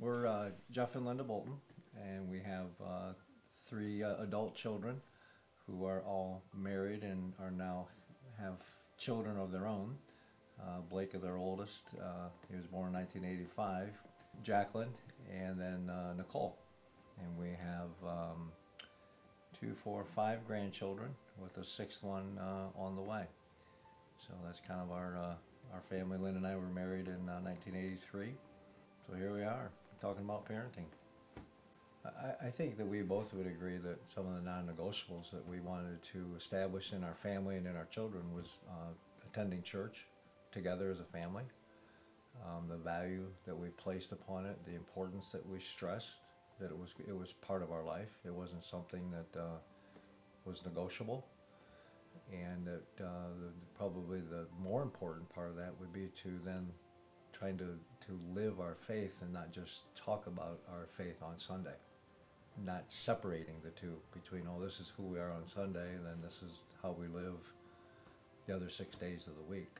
We're uh, Jeff and Linda Bolton, and we have uh, three uh, adult children who are all married and are now have children of their own. Uh, Blake is their oldest. Uh, he was born in 1985. Jacqueline, and then uh, Nicole. And we have um, two, four, five grandchildren with a sixth one on the way. So that's kind of our our family. Lynn and I were married in uh, 1983. So here we are talking about parenting. I, I think that we both would agree that some of the non-negotiables that we wanted to establish in our family and in our children was uh, attending church together as a family, um, the value that we placed upon it, the importance that we stressed that it was it was part of our life. It wasn't something that uh, was negotiable, and that uh, the, probably the more important part of that would be to then trying to to live our faith and not just talk about our faith on Sunday, not separating the two between oh this is who we are on Sunday and then this is how we live the other six days of the week.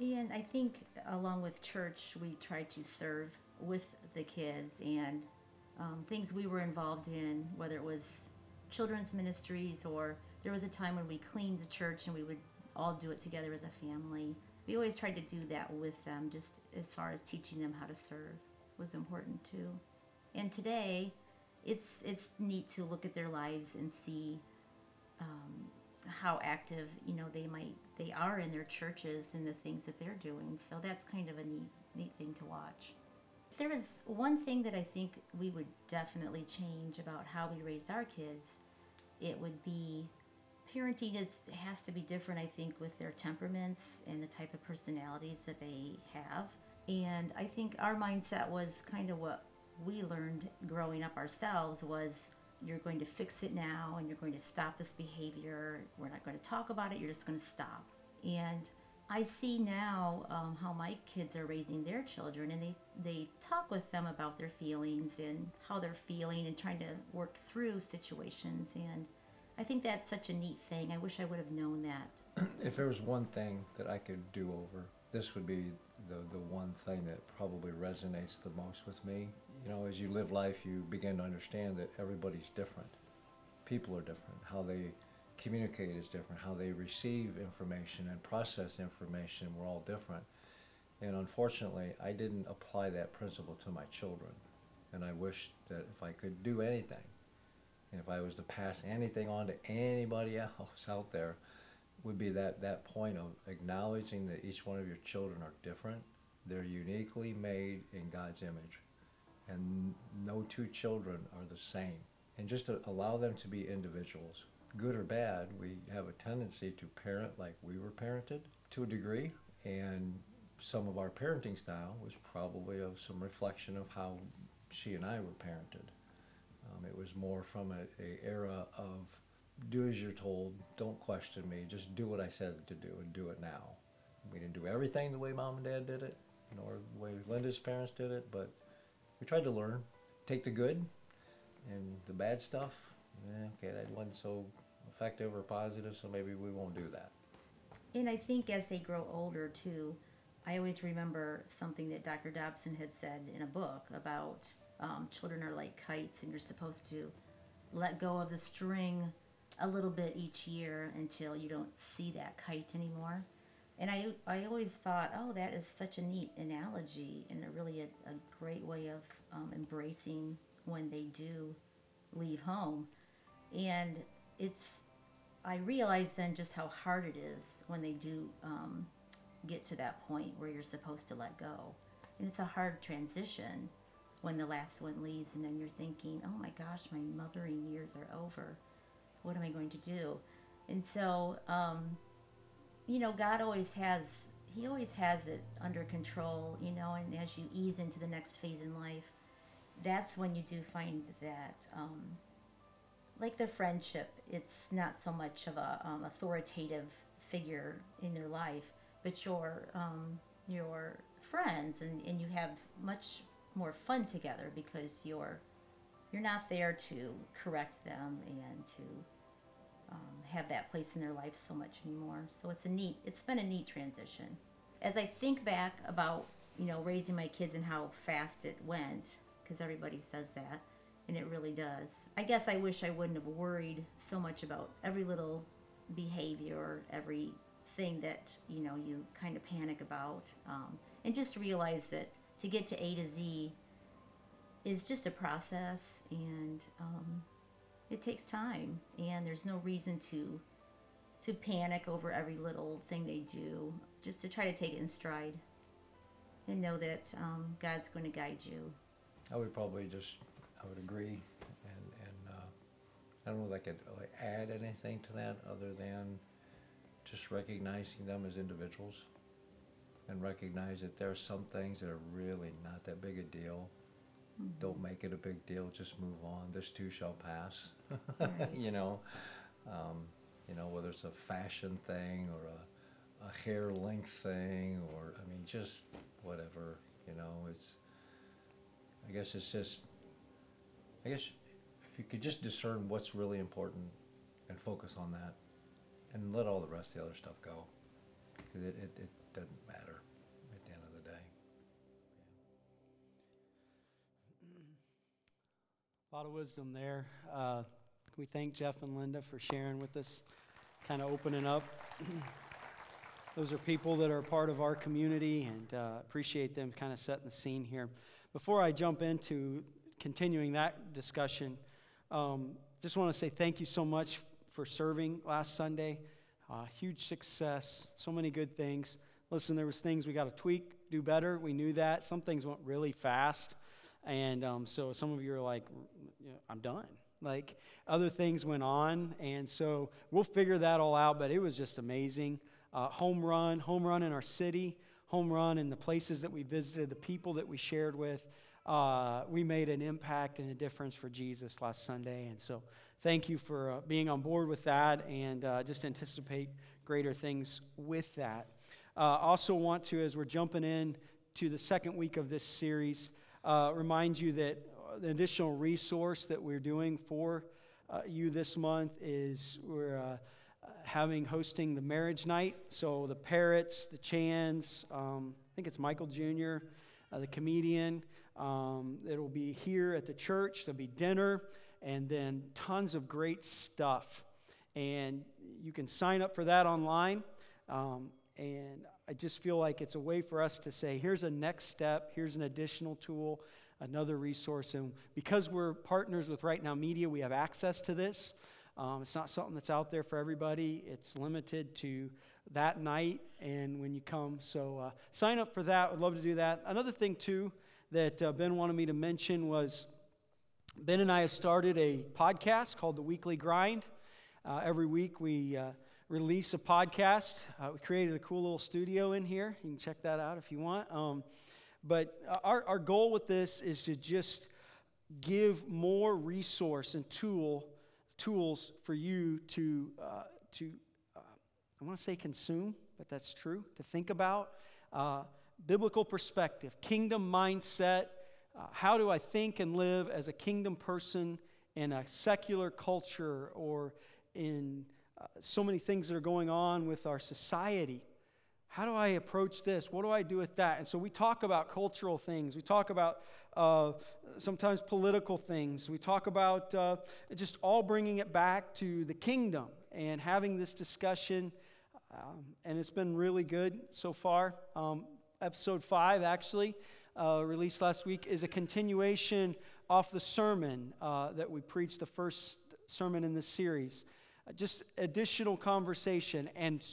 And I think along with church, we tried to serve with the kids and um, things we were involved in, whether it was children's ministries or there was a time when we cleaned the church and we would all do it together as a family. We always tried to do that with them, just as far as teaching them how to serve was important too. And today, it's it's neat to look at their lives and see um, how active you know they might they are in their churches and the things that they're doing. So that's kind of a neat neat thing to watch. There was one thing that I think we would definitely change about how we raised our kids, it would be parenting is has to be different I think with their temperaments and the type of personalities that they have. And I think our mindset was kind of what we learned growing up ourselves was you're going to fix it now and you're going to stop this behavior. We're not going to talk about it, you're just going to stop. And I see now um, how my kids are raising their children, and they, they talk with them about their feelings and how they're feeling and trying to work through situations. And I think that's such a neat thing. I wish I would have known that. if there was one thing that I could do over, this would be the, the one thing that probably resonates the most with me. You know, as you live life, you begin to understand that everybody's different. People are different. How they communicate is different. How they receive information and process information, we're all different. And unfortunately, I didn't apply that principle to my children. And I wish that if I could do anything, and if I was to pass anything on to anybody else out there, would be that, that point of acknowledging that each one of your children are different. They're uniquely made in God's image. And no two children are the same. And just to allow them to be individuals good or bad, we have a tendency to parent like we were parented to a degree. And some of our parenting style was probably of some reflection of how she and I were parented. Um, it was more from a, a era of do as you're told, don't question me, just do what I said to do and do it now. We didn't do everything the way mom and dad did it, nor the way Linda's parents did it, but we tried to learn, take the good and the bad stuff eh, okay, that wasn't so effective or positive, so maybe we won't do that. And I think as they grow older too, I always remember something that Dr. Dobson had said in a book about um, children are like kites and you're supposed to let go of the string a little bit each year until you don't see that kite anymore. And I, I always thought, oh, that is such a neat analogy and a really a, a great way of um, embracing when they do leave home. And it's, I realized then just how hard it is when they do um, get to that point where you're supposed to let go. And it's a hard transition when the last one leaves, and then you're thinking, oh my gosh, my mothering years are over. What am I going to do? And so, um, you know, God always has, He always has it under control, you know, and as you ease into the next phase in life, that's when you do find that um, like their friendship it's not so much of a um, authoritative figure in their life but your um, your friends and, and you have much more fun together because you're you're not there to correct them and to um, have that place in their life so much anymore so it's a neat it's been a neat transition as i think back about you know raising my kids and how fast it went because everybody says that, and it really does. I guess I wish I wouldn't have worried so much about every little behavior every thing that you know you kind of panic about, um, and just realize that to get to A to Z is just a process, and um, it takes time, and there's no reason to to panic over every little thing they do. Just to try to take it in stride and know that um, God's going to guide you. I would probably just, I would agree, and, and, uh, I don't know if I could like add anything to that other than just recognizing them as individuals. And recognize that there are some things that are really not that big a deal. Don't make it a big deal, just move on, this too shall pass, Right. you know? Um, you know, whether it's a fashion thing or a, a hair length thing, or, I mean, just whatever, you know, it's, I guess it's just, I guess if you could just discern what's really important and focus on that and let all the rest of the other stuff go. Because it, it, it doesn't matter A lot of wisdom there. Uh, we thank Jeff and Linda for sharing with us, kind of opening up. Those are people that are part of our community, and uh, appreciate them kind of setting the scene here. Before I jump into continuing that discussion, um, just want to say thank you so much for serving last Sunday. Uh, huge success, so many good things. Listen, there was things we got to tweak, do better. We knew that. Some things went really fast. And um, so some of you are like, I'm done. Like other things went on. And so we'll figure that all out. But it was just amazing. Uh, home run, home run in our city, home run in the places that we visited, the people that we shared with. Uh, we made an impact and a difference for Jesus last Sunday. And so thank you for uh, being on board with that and uh, just anticipate greater things with that. Uh, also, want to, as we're jumping in to the second week of this series, uh, remind you that the additional resource that we're doing for uh, you this month is we're uh, having hosting the marriage night. So the Parrotts, the Chans, um, I think it's Michael Jr., uh, the comedian. Um, it'll be here at the church. There'll be dinner and then tons of great stuff. And you can sign up for that online. Um, and I just feel like it's a way for us to say, here's a next step, here's an additional tool, another resource. And because we're partners with RightNow Media, we have access to this. Um, it's not something that's out there for everybody, it's limited to that night and when you come. So uh, sign up for that. Would love to do that. Another thing, too, that uh, Ben wanted me to mention was Ben and I have started a podcast called The Weekly Grind. Uh, every week we uh, release a podcast. Uh, we created a cool little studio in here. You can check that out if you want. Um, but our, our goal with this is to just give more resource and tool tools for you to uh, to uh, I want to say consume, but that's true. To think about uh, biblical perspective, kingdom mindset. Uh, how do I think and live as a kingdom person in a secular culture or in so many things that are going on with our society? How do I approach this? What do I do with that? And so we talk about cultural things. We talk about uh, sometimes political things. We talk about uh, just all bringing it back to the kingdom and having this discussion. Um, and it's been really good so far. Um, episode five, actually, uh, released last week, is a continuation off the sermon uh, that we preached, the first sermon in this series. Just additional conversation and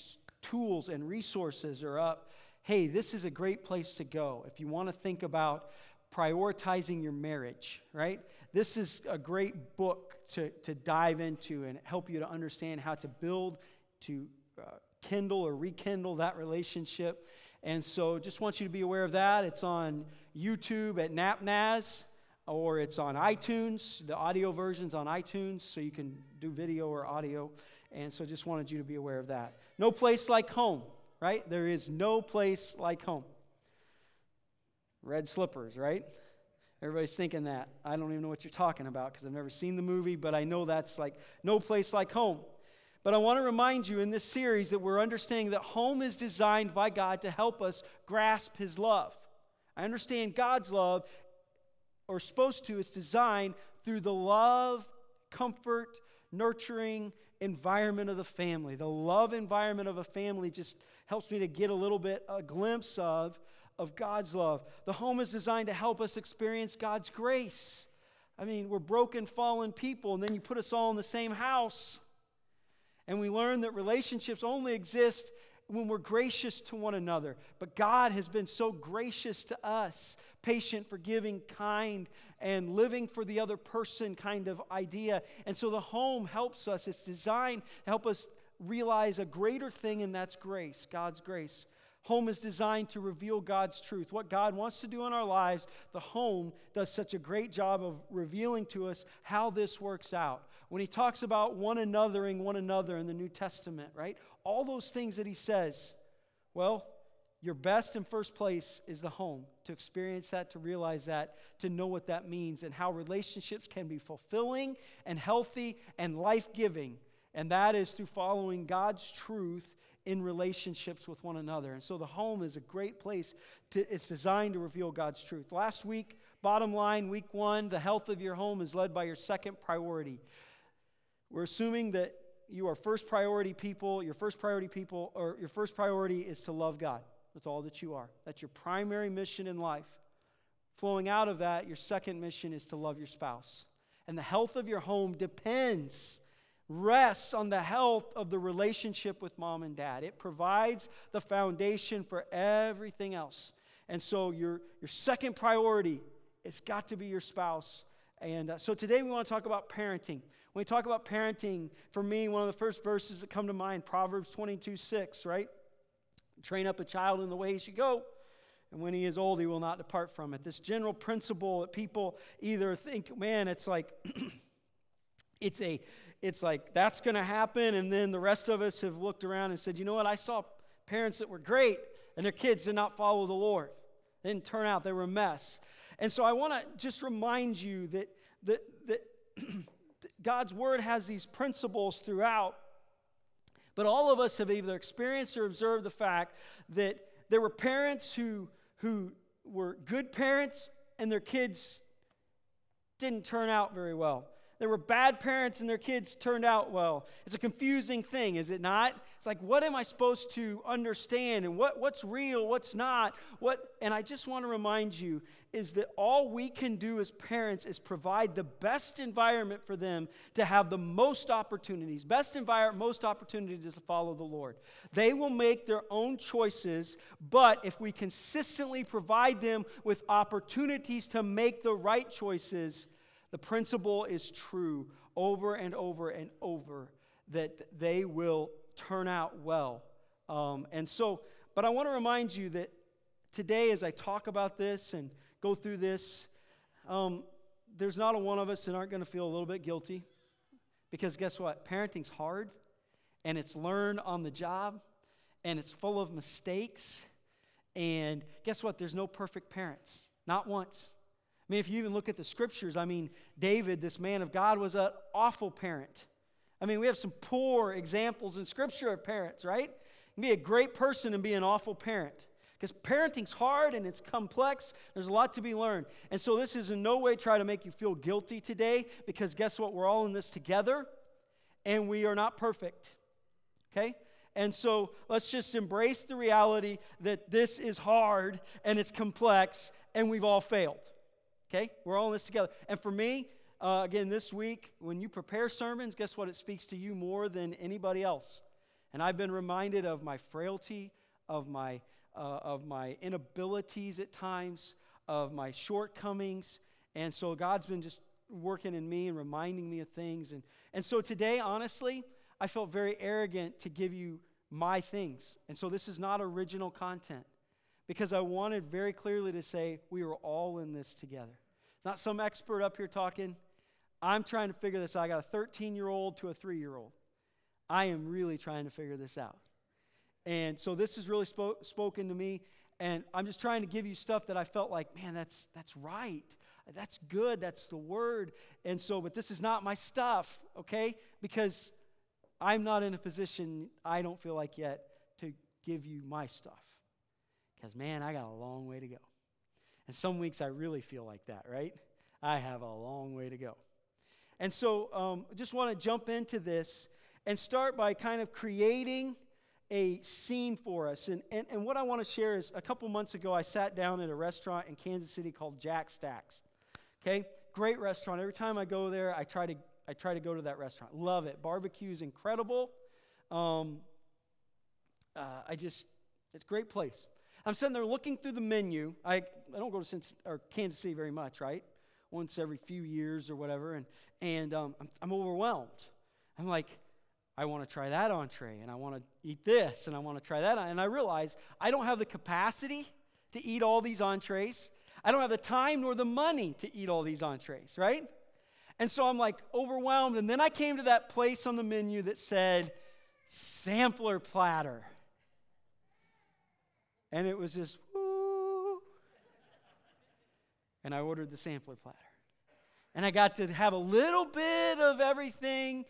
tools and resources are up. Hey, this is a great place to go if you want to think about prioritizing your marriage, right? This is a great book to, to dive into and help you to understand how to build, to uh, kindle or rekindle that relationship. And so just want you to be aware of that. It's on YouTube at NapNaz or it's on iTunes. The audio version's on iTunes, so you can do video or audio. And so just wanted you to be aware of that. No place like home, right? There is no place like home. Red slippers, right? Everybody's thinking that. I don't even know what you're talking about because I've never seen the movie, but I know that's like no place like home. But I want to remind you in this series that we're understanding that home is designed by God to help us grasp His love. I understand God's love or supposed to, it's designed through the love, comfort, nurturing environment of the family. The love environment of a family just helps me to get a little bit a glimpse of of God's love. The home is designed to help us experience God's grace. I mean, we're broken, fallen people, and then you put us all in the same house. And we learn that relationships only exist when we're gracious to one another. But God has been so gracious to us patient, forgiving, kind, and living for the other person kind of idea. And so the home helps us. It's designed to help us realize a greater thing, and that's grace, God's grace. Home is designed to reveal God's truth. What God wants to do in our lives, the home does such a great job of revealing to us how this works out. When he talks about one anothering one another in the New Testament, right? All those things that he says, well, your best and first place is the home. To experience that, to realize that, to know what that means, and how relationships can be fulfilling and healthy and life giving. And that is through following God's truth in relationships with one another. And so the home is a great place. To, it's designed to reveal God's truth. Last week, bottom line, week one, the health of your home is led by your second priority. We're assuming that you are first priority people, your first priority people, or your first priority is to love God with all that you are. That's your primary mission in life. Flowing out of that, your second mission is to love your spouse. And the health of your home depends, rests on the health of the relationship with mom and dad. It provides the foundation for everything else. And so your, your second priority, it's got to be your spouse. And uh, so today we want to talk about parenting. When we talk about parenting, for me, one of the first verses that come to mind, Proverbs 22 6, right? Train up a child in the way he should go, and when he is old, he will not depart from it. This general principle that people either think, man, it's like, it's a, it's like that's going to happen, and then the rest of us have looked around and said, you know what? I saw parents that were great, and their kids did not follow the Lord. They didn't turn out; they were a mess. And so I want to just remind you that that that. God's word has these principles throughout, but all of us have either experienced or observed the fact that there were parents who, who were good parents and their kids didn't turn out very well. There were bad parents and their kids turned out well. It's a confusing thing, is it not? It's like, what am I supposed to understand and what, what's real, what's not? What, and I just want to remind you is that all we can do as parents is provide the best environment for them to have the most opportunities, best environment, most opportunities to follow the Lord. They will make their own choices, but if we consistently provide them with opportunities to make the right choices, the principle is true over and over and over that they will turn out well. Um, and so, but I want to remind you that today, as I talk about this and go through this, um, there's not a one of us that aren't going to feel a little bit guilty. Because guess what? Parenting's hard, and it's learned on the job, and it's full of mistakes. And guess what? There's no perfect parents, not once. I mean, if you even look at the scriptures, I mean, David, this man of God, was an awful parent. I mean, we have some poor examples in scripture of parents, right? Be a great person and be an awful parent. Because parenting's hard and it's complex. There's a lot to be learned. And so this is in no way try to make you feel guilty today, because guess what? We're all in this together and we are not perfect. Okay? And so let's just embrace the reality that this is hard and it's complex and we've all failed. Okay? We're all in this together. And for me, uh, again, this week, when you prepare sermons, guess what? It speaks to you more than anybody else. And I've been reminded of my frailty, of my, uh, of my inabilities at times, of my shortcomings. And so God's been just working in me and reminding me of things. And, and so today, honestly, I felt very arrogant to give you my things. And so this is not original content because I wanted very clearly to say we are all in this together. Not some expert up here talking. I'm trying to figure this out. I got a 13 year old to a three year old. I am really trying to figure this out. And so this has really spoke, spoken to me. And I'm just trying to give you stuff that I felt like, man, that's, that's right. That's good. That's the word. And so, but this is not my stuff, okay? Because I'm not in a position, I don't feel like yet, to give you my stuff. Because, man, I got a long way to go. And some weeks I really feel like that, right? I have a long way to go. And so, um, just want to jump into this and start by kind of creating a scene for us. And, and, and what I want to share is a couple months ago, I sat down at a restaurant in Kansas City called Jack Stacks. Okay, great restaurant. Every time I go there, I try to, I try to go to that restaurant. Love it. Barbecue is incredible. Um, uh, I just, it's a great place. I'm sitting there looking through the menu. I, I don't go to Cincinnati, or Kansas City very much, right? Once every few years or whatever. And, and um, I'm, I'm overwhelmed. I'm like, I want to try that entree, and I want to eat this, and I want to try that. And I realize I don't have the capacity to eat all these entrees. I don't have the time nor the money to eat all these entrees, right? And so I'm like overwhelmed. And then I came to that place on the menu that said sampler platter. And it was just, woo. And I ordered the sampler platter. And I got to have a little bit of everything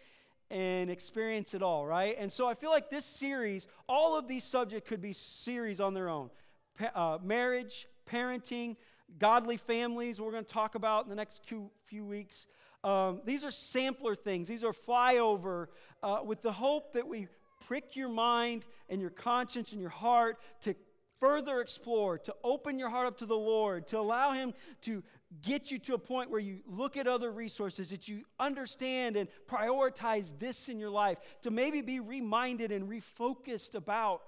and experience it all, right? And so I feel like this series, all of these subjects could be series on their own. Pa- uh, marriage, parenting, godly families, we're going to talk about in the next few, few weeks. Um, these are sampler things. These are flyover uh, with the hope that we prick your mind and your conscience and your heart to further explore, to open your heart up to the Lord, to allow Him to get you to a point where you look at other resources, that you understand and prioritize this in your life, to maybe be reminded and refocused about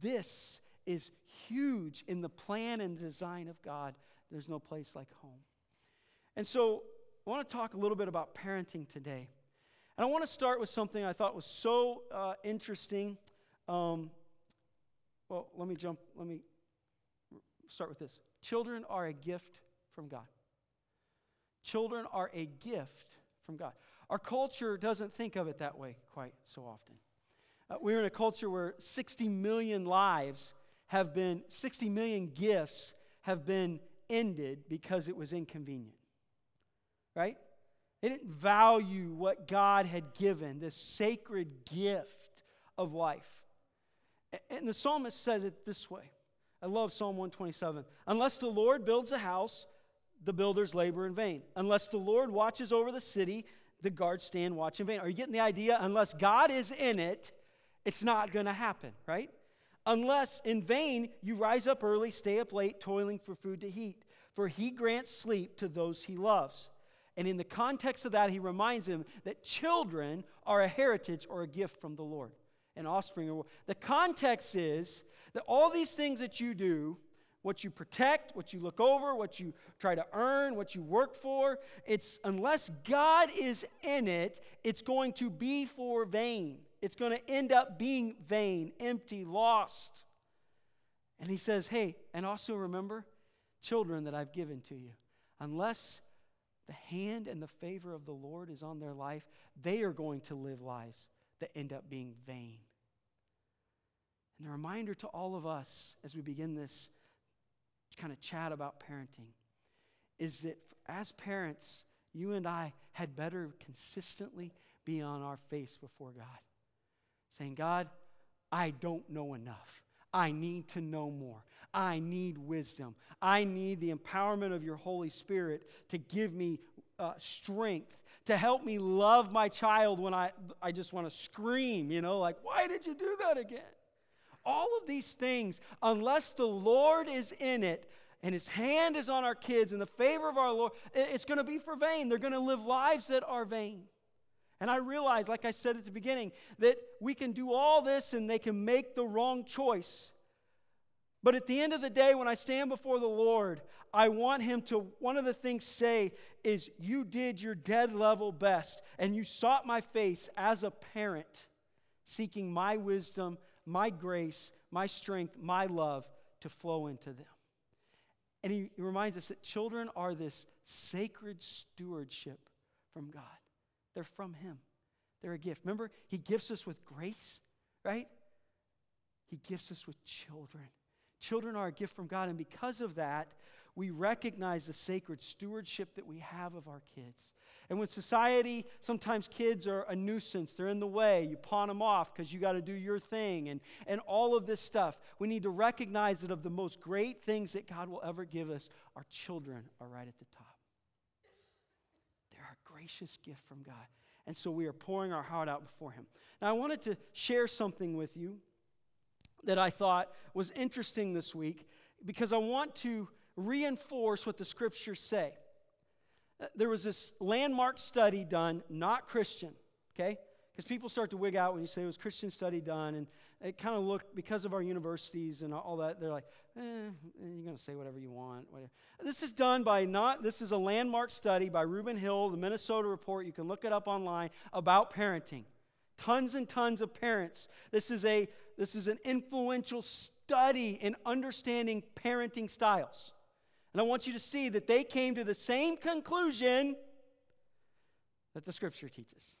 this is huge in the plan and design of God. There's no place like home. And so I want to talk a little bit about parenting today. And I want to start with something I thought was so uh, interesting. Um, well, let me jump, let me start with this. Children are a gift from God. Children are a gift from God. Our culture doesn't think of it that way quite so often. Uh, we're in a culture where 60 million lives have been, 60 million gifts have been ended because it was inconvenient. Right? They didn't value what God had given, this sacred gift of life. And the psalmist says it this way. I love Psalm 127. Unless the Lord builds a house, the builders labor in vain. Unless the Lord watches over the city, the guards stand watch in vain. Are you getting the idea? Unless God is in it, it's not going to happen, right? Unless in vain you rise up early, stay up late, toiling for food to eat. For he grants sleep to those he loves. And in the context of that, he reminds him that children are a heritage or a gift from the Lord. And offspring. The context is that all these things that you do, what you protect, what you look over, what you try to earn, what you work for, it's unless God is in it, it's going to be for vain. It's going to end up being vain, empty, lost. And he says, hey, and also remember, children that I've given to you, unless the hand and the favor of the Lord is on their life, they are going to live lives that end up being vain. And a reminder to all of us as we begin this kind of chat about parenting is that as parents, you and I had better consistently be on our face before God, saying, God, I don't know enough. I need to know more. I need wisdom. I need the empowerment of your Holy Spirit to give me uh, strength, to help me love my child when I, I just want to scream, you know, like, why did you do that again? All of these things, unless the Lord is in it, and his hand is on our kids and the favor of our Lord, it's going to be for vain. They're going to live lives that are vain. And I realize, like I said at the beginning, that we can do all this and they can make the wrong choice. But at the end of the day, when I stand before the Lord, I want Him to, one of the things say is, You did your dead level best, and you sought my face as a parent, seeking my wisdom, my grace, my strength, my love to flow into them. And he, reminds us that children are this sacred stewardship from God. They're from Him, they're a gift. Remember, He gifts us with grace, right? He gifts us with children. Children are a gift from God, and because of that, we recognize the sacred stewardship that we have of our kids. And when society, sometimes kids are a nuisance, they're in the way, you pawn them off because you got to do your thing, and, and all of this stuff. We need to recognize that of the most great things that God will ever give us, our children are right at the top. They're a gracious gift from God. And so we are pouring our heart out before Him. Now, I wanted to share something with you that I thought was interesting this week because I want to reinforce what the scriptures say. Uh, there was this landmark study done, not Christian, okay? Because people start to wig out when you say it was Christian study done, and it kind of looked, because of our universities and all that, they're like, eh, eh you're going to say whatever you want. Whatever. This is done by not, this is a landmark study by Reuben Hill, the Minnesota Report. You can look it up online about parenting. Tons and tons of parents. This is a this is an influential study in understanding parenting styles. And I want you to see that they came to the same conclusion that the scripture teaches.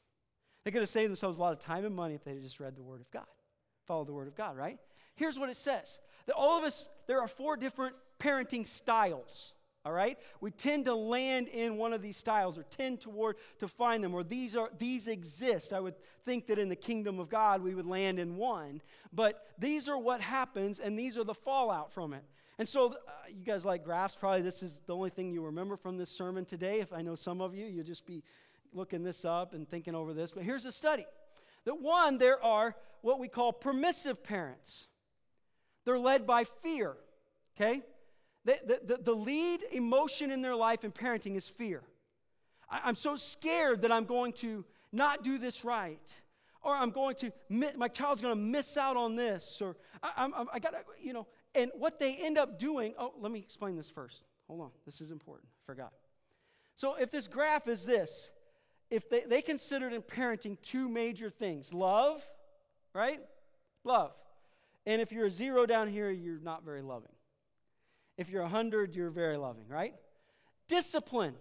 They could have saved themselves a lot of time and money if they had just read the Word of God, followed the Word of God, right? Here's what it says. That all of us, there are four different parenting styles all right? We tend to land in one of these styles or tend toward to find them or these are these exist. I would think that in the kingdom of god we would land in one. But these are what happens and these are the fallout from it and so uh, you guys like graphs probably this is the only thing you remember from this sermon today. If i know some of you you'll just be looking this up and thinking over this. But here's a study that one there are what we call permissive parents. They're led by fear okay? The, the, the lead emotion in their life in parenting is fear. I, I'm so scared that I'm going to not do this right or I'm going to, my child's going to miss out on this, or I, I, I got to, you know, and what they end up doing, oh, let me explain this first. Hold on, this is important. I forgot. So if this graph is this, if they, they considered in parenting two major things love, right? Love. And if you're a zero down here, you're not very loving. If you're a 100, you're very loving, right? Discipline.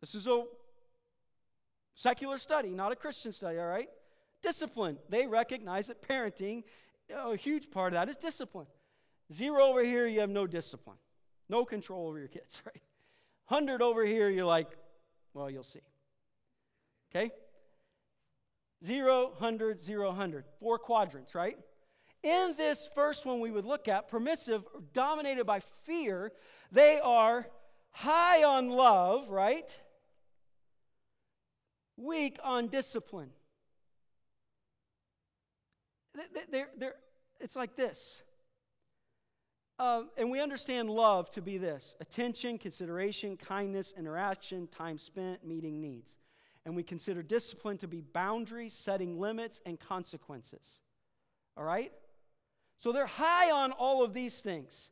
This is a secular study, not a Christian study, all right? Discipline. They recognize that parenting, a huge part of that is discipline. Zero over here, you have no discipline, no control over your kids, right? 100 over here, you're like, well, you'll see. Okay? Zero, 100, zero, 100. Four quadrants, right? In this first one we would look at, permissive, dominated by fear, they are high on love, right? Weak on discipline. They're, they're, it's like this. Uh, and we understand love to be this attention, consideration, kindness, interaction, time spent, meeting needs. And we consider discipline to be boundaries, setting limits, and consequences. All right? So they're high on all of these things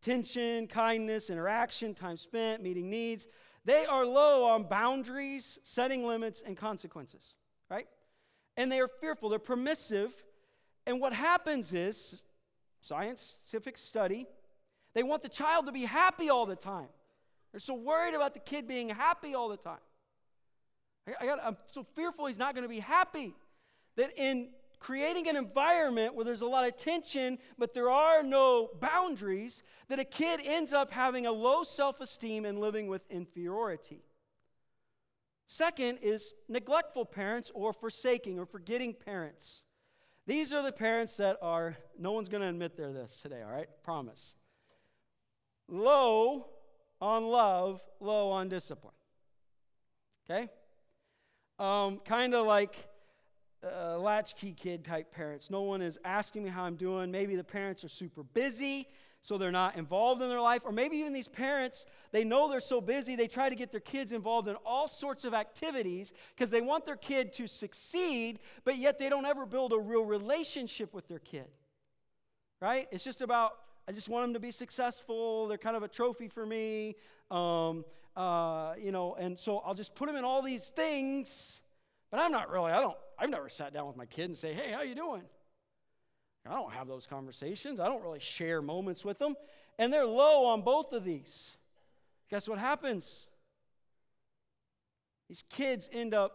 tension, kindness, interaction, time spent, meeting needs. They are low on boundaries, setting limits, and consequences, right? And they are fearful, they're permissive. And what happens is, scientific study, they want the child to be happy all the time. They're so worried about the kid being happy all the time. I, I am so fearful he's not going to be happy that in creating an environment where there's a lot of tension, but there are no boundaries, that a kid ends up having a low self esteem and living with inferiority. Second is neglectful parents or forsaking or forgetting parents. These are the parents that are, no one's going to admit they're this today, all right? Promise. Low on love, low on discipline. Okay? Um, kind of like uh, latchkey kid type parents. No one is asking me how I'm doing. Maybe the parents are super busy, so they're not involved in their life. Or maybe even these parents, they know they're so busy, they try to get their kids involved in all sorts of activities because they want their kid to succeed, but yet they don't ever build a real relationship with their kid. Right? It's just about, I just want them to be successful. They're kind of a trophy for me. Um, uh, you know, and so I'll just put them in all these things, but I'm not really, I don't I've never sat down with my kid and say, "Hey, how you doing?" I don't have those conversations. I don't really share moments with them, and they're low on both of these. Guess what happens? These kids end up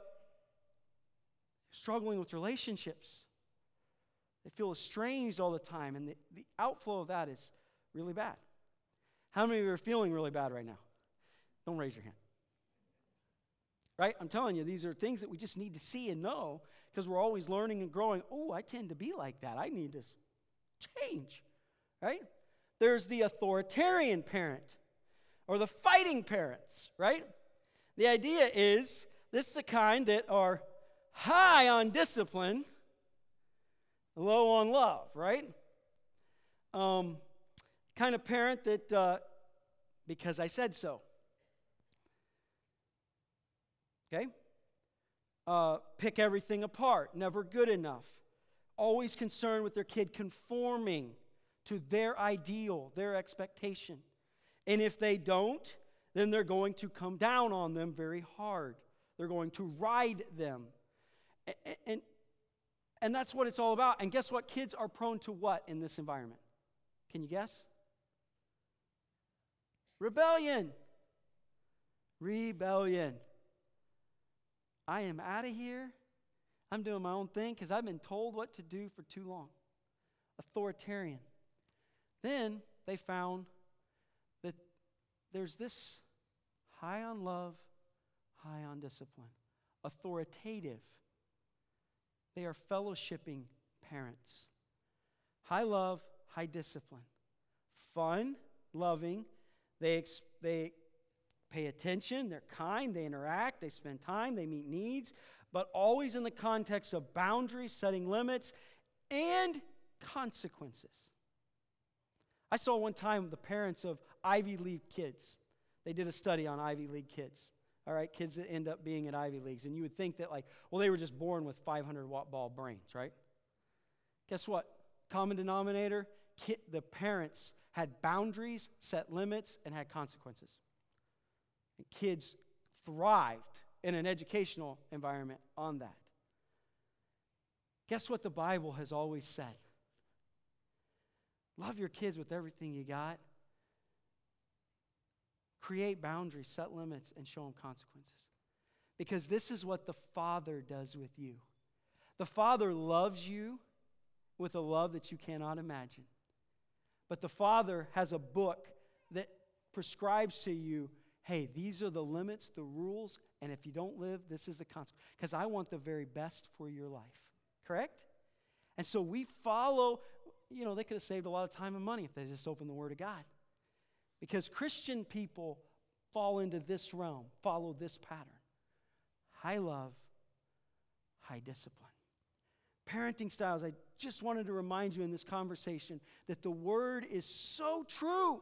struggling with relationships. They feel estranged all the time, and the, the outflow of that is really bad. How many of you are feeling really bad right now? Don't raise your hand. Right? I'm telling you, these are things that we just need to see and know because we're always learning and growing. Oh, I tend to be like that. I need to change. Right? There's the authoritarian parent or the fighting parents, right? The idea is this is the kind that are high on discipline, low on love, right? Um, kind of parent that, uh, because I said so. Okay? Uh, pick everything apart, never good enough. Always concerned with their kid conforming to their ideal, their expectation. And if they don't, then they're going to come down on them very hard. They're going to ride them. And, and, and that's what it's all about. And guess what? Kids are prone to what in this environment? Can you guess? Rebellion. Rebellion. I am out of here. I'm doing my own thing because I've been told what to do for too long. Authoritarian. Then they found that there's this high on love, high on discipline, authoritative. They are fellowshipping parents. High love, high discipline. Fun, loving. They, ex- they pay attention, they're kind, they interact, they spend time, they meet needs, but always in the context of boundaries, setting limits, and consequences. I saw one time the parents of Ivy League kids. They did a study on Ivy League kids. All right, kids that end up being at Ivy Leagues. And you would think that, like, well, they were just born with 500 watt ball brains, right? Guess what? Common denominator the parents had boundaries, set limits, and had consequences. And kids thrived in an educational environment on that. Guess what the Bible has always said? Love your kids with everything you got. Create boundaries, set limits, and show them consequences. Because this is what the Father does with you. The Father loves you with a love that you cannot imagine. But the Father has a book that prescribes to you hey, these are the limits, the rules, and if you don't live, this is the consequence. Because I want the very best for your life. Correct? And so we follow, you know, they could have saved a lot of time and money if they just opened the Word of God. Because Christian people fall into this realm, follow this pattern high love, high discipline. Parenting styles, I just wanted to remind you in this conversation that the Word is so true.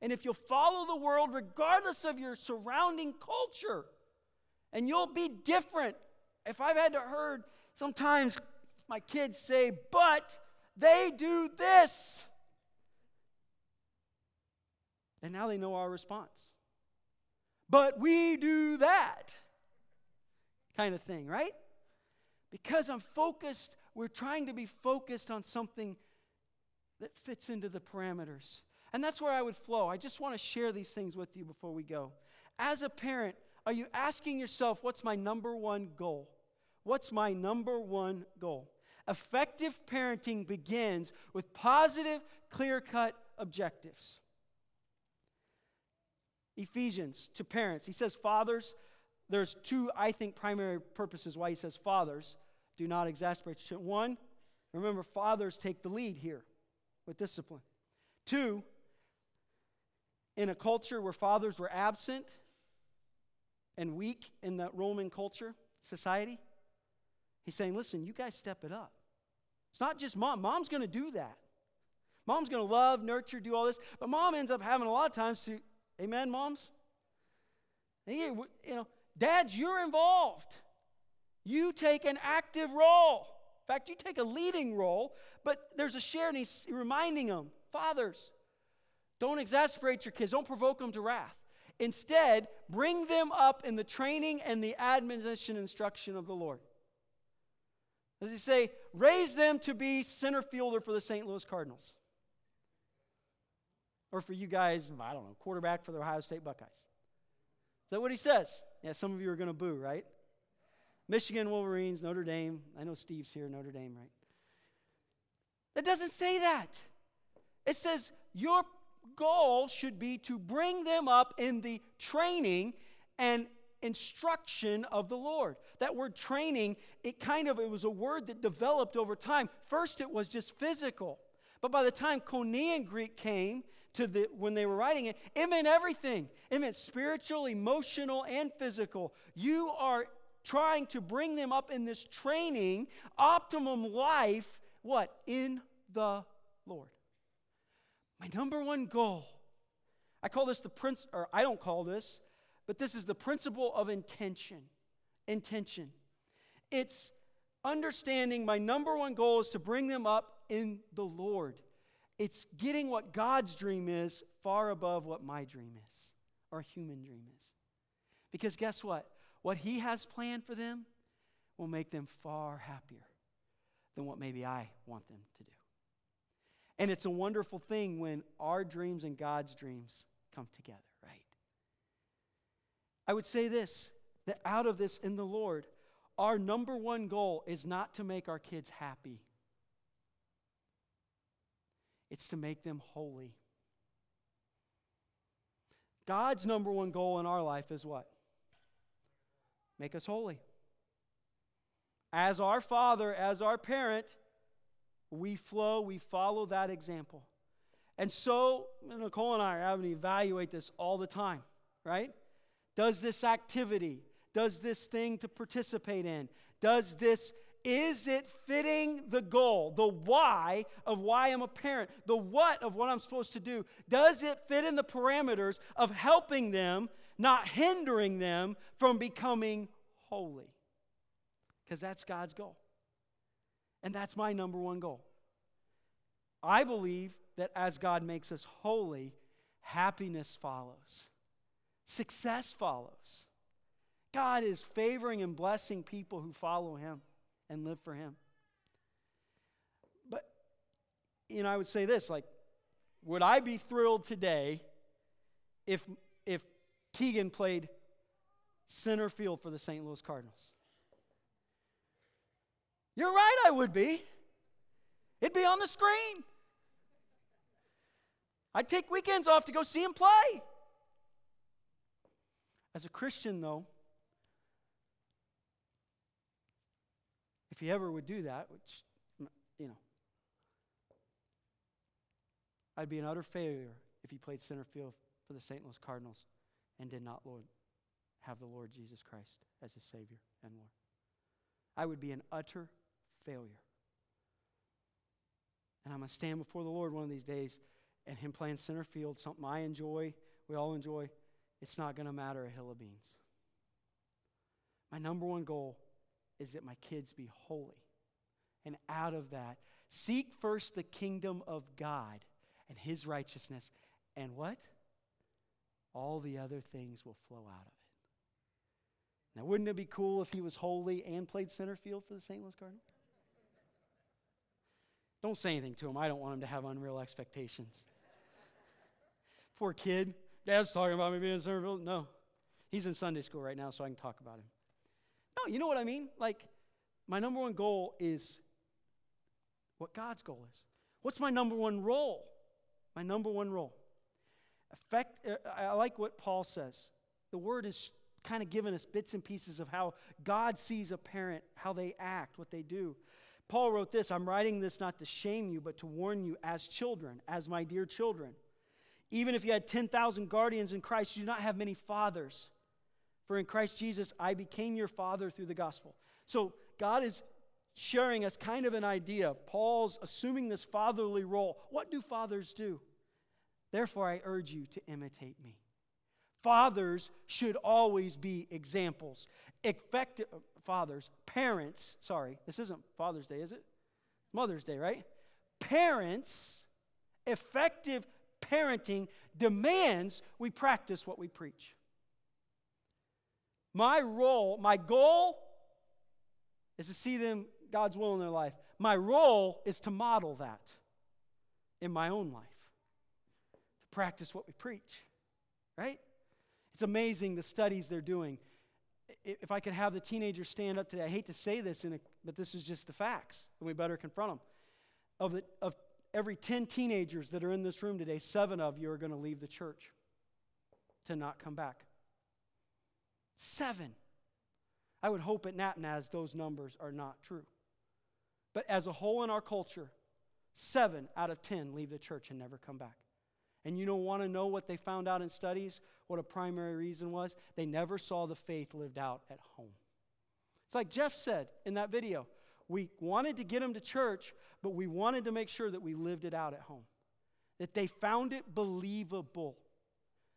And if you'll follow the world, regardless of your surrounding culture, and you'll be different. If I've had to heard sometimes my kids say, but they do this. And now they know our response. But we do that. Kind of thing, right? Because I'm focused, we're trying to be focused on something that fits into the parameters. And that's where I would flow. I just want to share these things with you before we go. As a parent, are you asking yourself, what's my number one goal? What's my number one goal? Effective parenting begins with positive, clear cut objectives. Ephesians to parents, he says, Fathers, there's two, I think, primary purposes why he says fathers do not exasperate. One, remember, fathers take the lead here with discipline. Two, in a culture where fathers were absent and weak in the Roman culture, society, he's saying, listen, you guys step it up. It's not just mom. Mom's going to do that. Mom's going to love, nurture, do all this. But mom ends up having a lot of times to, amen, moms? You know, dads, you're involved. You take an active role. In fact, you take a leading role, but there's a share, and he's reminding them, fathers, don't exasperate your kids, don't provoke them to wrath. Instead, bring them up in the training and the admonition instruction of the Lord. Does he say, raise them to be center fielder for the St. Louis Cardinals? Or for you guys, I don't know, quarterback for the Ohio State Buckeyes? Is that what he says? Yeah, some of you are going to boo, right? Michigan Wolverines, Notre Dame. I know Steve's here, Notre Dame, right? That doesn't say that. It says, your goal should be to bring them up in the training and instruction of the Lord. That word training, it kind of it was a word that developed over time. First it was just physical. But by the time Koine Greek came, to the when they were writing it, it meant everything. It meant spiritual, emotional, and physical. You are trying to bring them up in this training, optimum life, what? In the Lord. My number one goal. I call this the prince, or I don't call this, but this is the principle of intention. Intention. It's understanding my number one goal is to bring them up in the Lord. It's getting what God's dream is far above what my dream is or human dream is. Because guess what? What He has planned for them will make them far happier than what maybe I want them to do. And it's a wonderful thing when our dreams and God's dreams come together, right? I would say this that out of this in the Lord, our number one goal is not to make our kids happy, it's to make them holy. God's number one goal in our life is what? Make us holy. As our father, as our parent, we flow, we follow that example. And so, Nicole and I are having to evaluate this all the time, right? Does this activity, does this thing to participate in, does this, is it fitting the goal, the why of why I'm a parent, the what of what I'm supposed to do? Does it fit in the parameters of helping them, not hindering them from becoming holy? Because that's God's goal. And that's my number one goal. I believe that as God makes us holy, happiness follows, success follows. God is favoring and blessing people who follow Him and live for Him. But, you know, I would say this like, would I be thrilled today if, if Keegan played center field for the St. Louis Cardinals? You're right, I would be. It'd be on the screen. I'd take weekends off to go see him play. As a Christian, though, if he ever would do that, which, you know, I'd be an utter failure if he played center field for the St. Louis Cardinals and did not, Lord, have the Lord Jesus Christ as his Savior and Lord. I would be an utter failure. And I'm going to stand before the Lord one of these days and Him playing center field, something I enjoy, we all enjoy. It's not going to matter a hill of beans. My number one goal is that my kids be holy. And out of that, seek first the kingdom of God and His righteousness. And what? All the other things will flow out of it. Now, wouldn't it be cool if he was holy and played center field for the St. Louis Cardinals? Don't say anything to him. I don't want him to have unreal expectations. Poor kid. Dad's talking about me being in center field. No. He's in Sunday school right now, so I can talk about him. No, you know what I mean? Like, my number one goal is what God's goal is. What's my number one role? My number one role. Effect, uh, I like what Paul says. The word is kind of giving us bits and pieces of how God sees a parent, how they act, what they do. Paul wrote this I'm writing this not to shame you, but to warn you as children, as my dear children. Even if you had 10,000 guardians in Christ, you do not have many fathers. For in Christ Jesus, I became your father through the gospel. So God is sharing us kind of an idea. Of Paul's assuming this fatherly role. What do fathers do? Therefore, I urge you to imitate me. Fathers should always be examples. Effective, fathers, parents, sorry, this isn't Father's Day, is it? Mother's Day, right? Parents, effective parenting demands we practice what we preach. My role, my goal is to see them God's will in their life. My role is to model that in my own life, to practice what we preach, right? It's amazing the studies they're doing. If I could have the teenagers stand up today, I hate to say this, a, but this is just the facts, and we better confront them. Of, the, of every 10 teenagers that are in this room today, seven of you are going to leave the church to not come back. Seven. I would hope at NatNaz those numbers are not true. But as a whole in our culture, seven out of 10 leave the church and never come back. And you don't want to know what they found out in studies? What a primary reason was? They never saw the faith lived out at home. It's like Jeff said in that video. We wanted to get them to church, but we wanted to make sure that we lived it out at home. That they found it believable.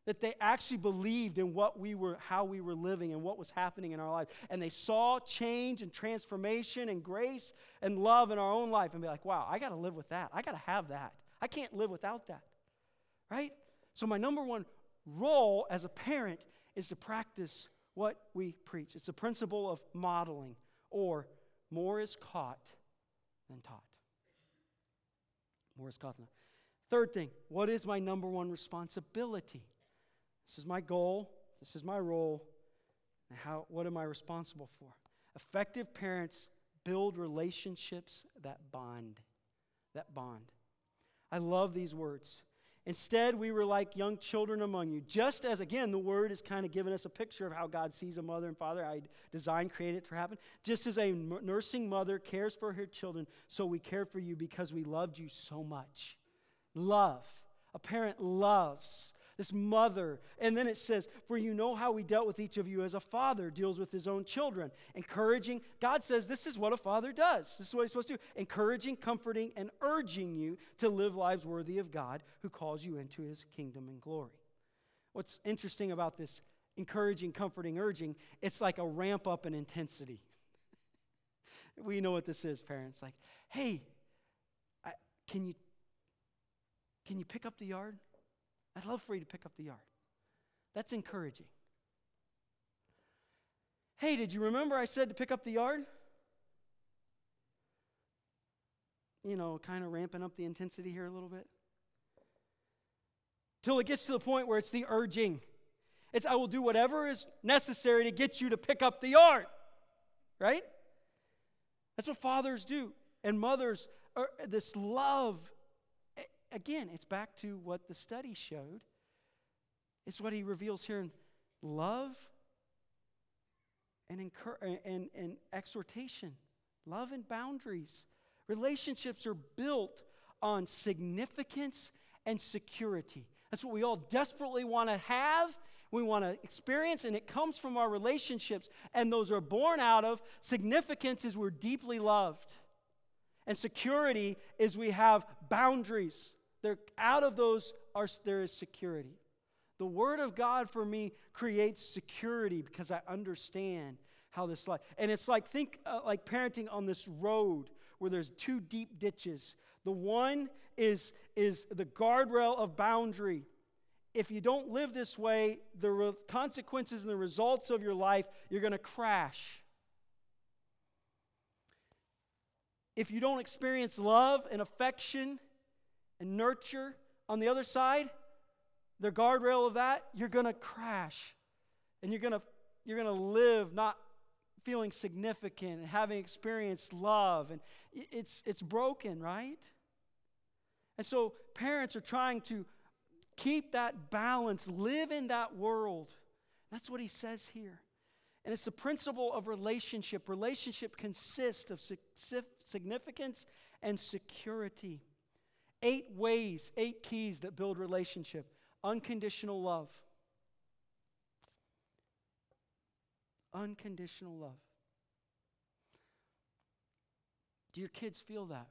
That they actually believed in what we were, how we were living and what was happening in our life. And they saw change and transformation and grace and love in our own life and be like, wow, I got to live with that. I got to have that. I can't live without that. Right? So, my number one role as a parent is to practice what we preach. It's a principle of modeling, or more is caught than taught. More is caught than taught. Third thing, what is my number one responsibility? This is my goal, this is my role, how, what am I responsible for? Effective parents build relationships that bond. That bond. I love these words. Instead, we were like young children among you. Just as, again, the word is kind of giving us a picture of how God sees a mother and father, I designed, created it to happen. Just as a nursing mother cares for her children, so we care for you because we loved you so much. Love. A parent loves this mother. And then it says, For you know how we dealt with each of you as a father deals with his own children. Encouraging. God says this is what a father does. This is what he's supposed to do. Encouraging, comforting, and urging you to live lives worthy of God who calls you into his kingdom and glory. What's interesting about this encouraging, comforting, urging, it's like a ramp up in intensity. we know what this is, parents. Like, hey, I, can you can you pick up the yard? I'd love for you to pick up the yard. That's encouraging. Hey, did you remember I said to pick up the yard? You know, kind of ramping up the intensity here a little bit. Till it gets to the point where it's the urging. It's, I will do whatever is necessary to get you to pick up the yard. Right? That's what fathers do. And mothers, are, this love again, it's back to what the study showed. It's what he reveals here in love and, incur- and, and exhortation, love and boundaries. Relationships are built on significance and security. That's what we all desperately want to have. We want to experience, and it comes from our relationships, and those are born out of significance is we're deeply loved, and security is we have boundaries. There, out of those are, there is security. The Word of God for me creates security because I understand how this life. And it's like think uh, like parenting on this road where there's two deep ditches. The one is is the guardrail of boundary. If you don't live this way, the re- consequences and the results of your life, you're going to crash. If you don't experience love and affection and nurture on the other side, the guardrail of that, you're going to crash. And you're going to you're going to live not feeling significant and having experienced love and it's it's broken, right? And so parents are trying to keep that balance, live in that world. That's what he says here. And it's the principle of relationship. Relationship consists of significance and security. Eight ways, eight keys that build relationship. Unconditional love. Unconditional love. Do your kids feel that?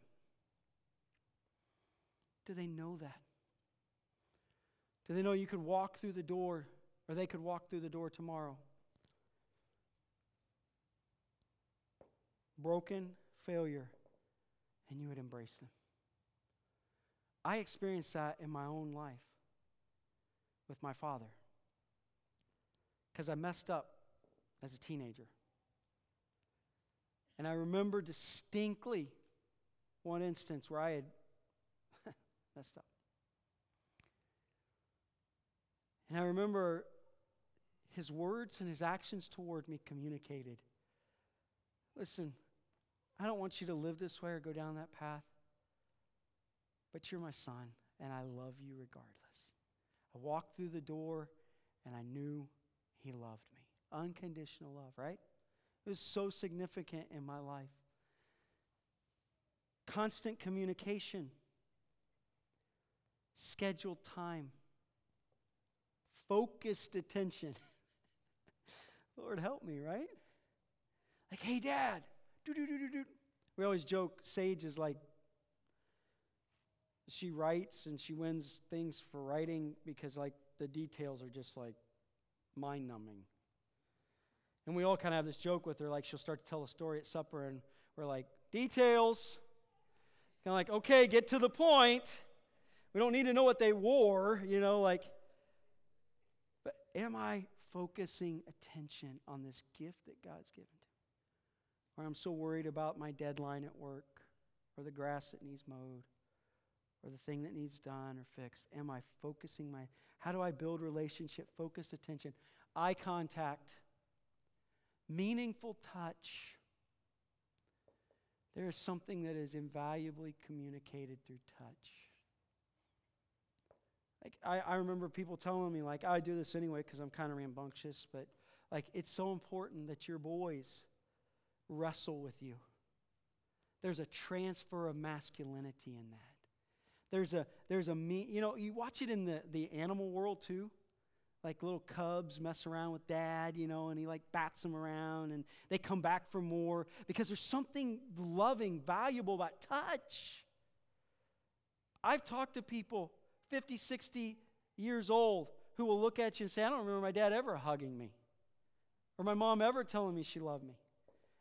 Do they know that? Do they know you could walk through the door or they could walk through the door tomorrow? Broken failure, and you would embrace them. I experienced that in my own life with my father because I messed up as a teenager. And I remember distinctly one instance where I had messed up. And I remember his words and his actions toward me communicated listen, I don't want you to live this way or go down that path. But you're my son, and I love you regardless. I walked through the door, and I knew he loved me. Unconditional love, right? It was so significant in my life. Constant communication. scheduled time, focused attention. Lord, help me, right? Like, hey, dad. We always joke, Sage is like, she writes and she wins things for writing because, like, the details are just like mind numbing. And we all kind of have this joke with her, like, she'll start to tell a story at supper, and we're like, details. Kind of like, okay, get to the point. We don't need to know what they wore, you know, like, but am I focusing attention on this gift that God's given to me? Or I'm so worried about my deadline at work, or the grass that needs mowed, or the thing that needs done or fixed. Am I focusing my, how do I build relationship, focused attention, eye contact, meaningful touch? There is something that is invaluably communicated through touch. Like I, I remember people telling me, like, oh, I do this anyway because I'm kind of rambunctious, but like it's so important that your boys wrestle with you. There's a transfer of masculinity in that. There's a there's a me, you know, you watch it in the, the animal world too. Like little cubs mess around with dad, you know, and he like bats them around and they come back for more because there's something loving, valuable about touch. I've talked to people 50, 60 years old who will look at you and say, I don't remember my dad ever hugging me or my mom ever telling me she loved me.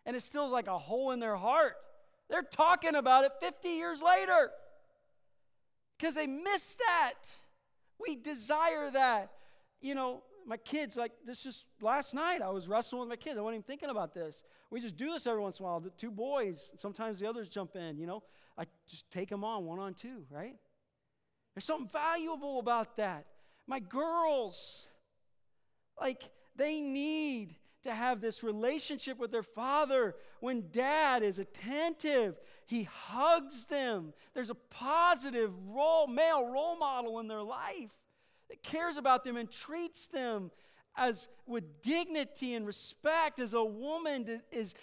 And it still like a hole in their heart. They're talking about it 50 years later because they miss that. We desire that. You know, my kids, like this just last night, I was wrestling with my kids. I wasn't even thinking about this. We just do this every once in a while. The two boys, sometimes the others jump in, you know. I just take them on one on two, right? There's something valuable about that. My girls, like, they need to have this relationship with their father. When dad is attentive, he hugs them. There's a positive role, male role model in their life that cares about them and treats them as with dignity and respect as a woman is,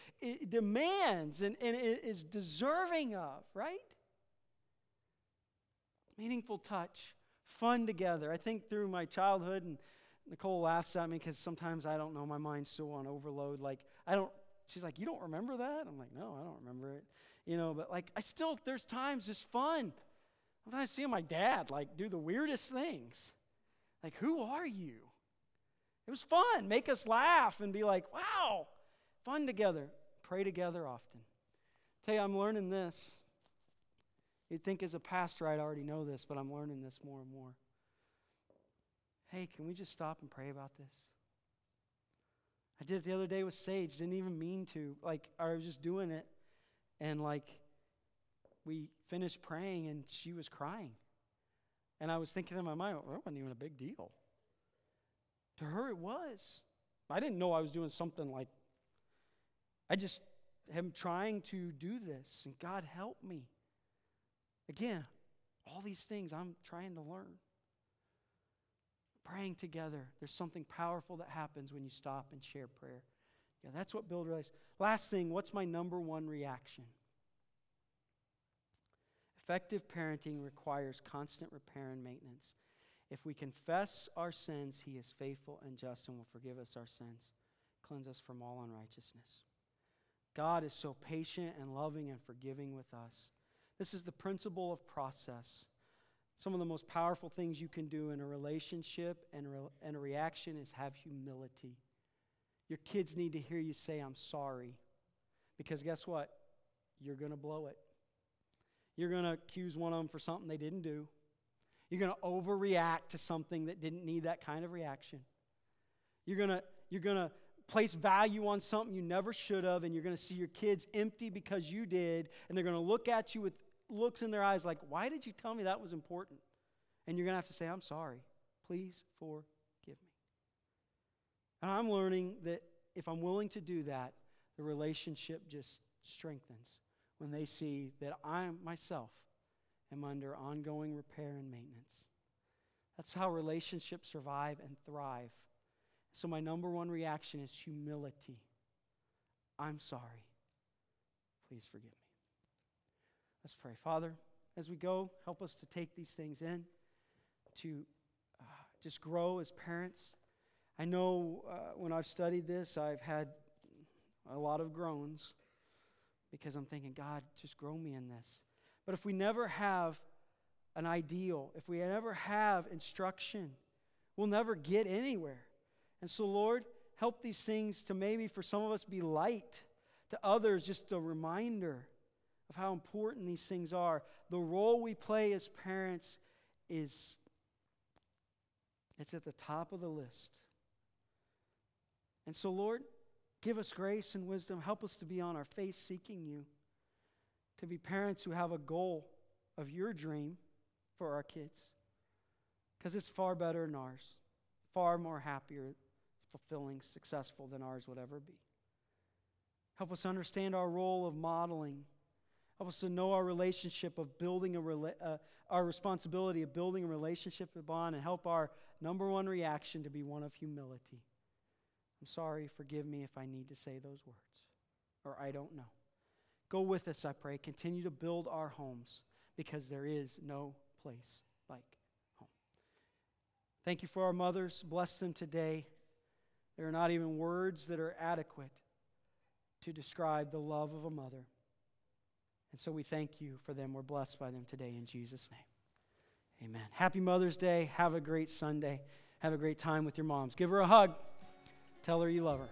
demands and, and is deserving of, right? meaningful touch, fun together. I think through my childhood, and Nicole laughs at me because sometimes I don't know, my mind's still on overload. Like, I don't, she's like, You don't remember that? I'm like, No, I don't remember it. You know, but like, I still, there's times it's fun. Sometimes I see my dad, like, do the weirdest things. Like, who are you? It was fun. Make us laugh and be like, wow, fun together. Pray together often. Tell you, I'm learning this. You'd think as a pastor I'd already know this, but I'm learning this more and more. Hey, can we just stop and pray about this? I did it the other day with Sage, didn't even mean to. Like, I was just doing it, and like, we finished praying, and she was crying. And I was thinking in my mind, well, that wasn't even a big deal. To her, it was. I didn't know I was doing something like, I just am trying to do this, and God help me. Again, all these things I'm trying to learn. Praying together, there's something powerful that happens when you stop and share prayer. Yeah, that's what build relations. Last thing, what's my number one reaction? Effective parenting requires constant repair and maintenance. If we confess our sins, He is faithful and just and will forgive us our sins, cleanse us from all unrighteousness. God is so patient and loving and forgiving with us. This is the principle of process. Some of the most powerful things you can do in a relationship and, re- and a reaction is have humility. Your kids need to hear you say, I'm sorry. Because guess what? You're going to blow it. You're going to accuse one of them for something they didn't do. You're going to overreact to something that didn't need that kind of reaction. You're going to, you're going to place value on something you never should have, and you're going to see your kids empty because you did, and they're going to look at you with looks in their eyes like, Why did you tell me that was important? And you're going to have to say, I'm sorry. Please forgive me. And I'm learning that if I'm willing to do that, the relationship just strengthens when they see that I myself am under ongoing repair and maintenance. That's how relationships survive and thrive. So, my number one reaction is humility. I'm sorry. Please forgive me. Let's pray. Father, as we go, help us to take these things in. to uh, just grow as parents. I know uh, when I've studied this, I've had a lot of groans because I'm thinking, God, just grow me in this. But if we never have an ideal, if we never have instruction, we'll never get anywhere. And so, Lord, help these things to maybe for some of us be light, to others, just a reminder of how important these things are. The role we play as parents is it's at the top of the list. And so, Lord, give us grace and wisdom. Help us to be on our face seeking you, to be parents who have a goal of your dream for our kids. Because it's far better than ours, far more happier, fulfilling, successful than ours would ever be. Help us understand our role of modeling. Help us to know our relationship of building a rela- uh, our responsibility of building a relationship with bond, and help our number one reaction to be one of humility. I'm sorry, forgive me if I need to say those words, or I don't know. Go with us, I pray. Continue to build our homes because there is no place like home. Thank you for our mothers. Bless them today. There are not even words that are adequate to describe the love of a mother. And so we thank you for them. We're blessed by them today in Jesus' name. Amen. Happy Mother's Day. Have a great Sunday. Have a great time with your moms. Give her a hug. Tell her you love her.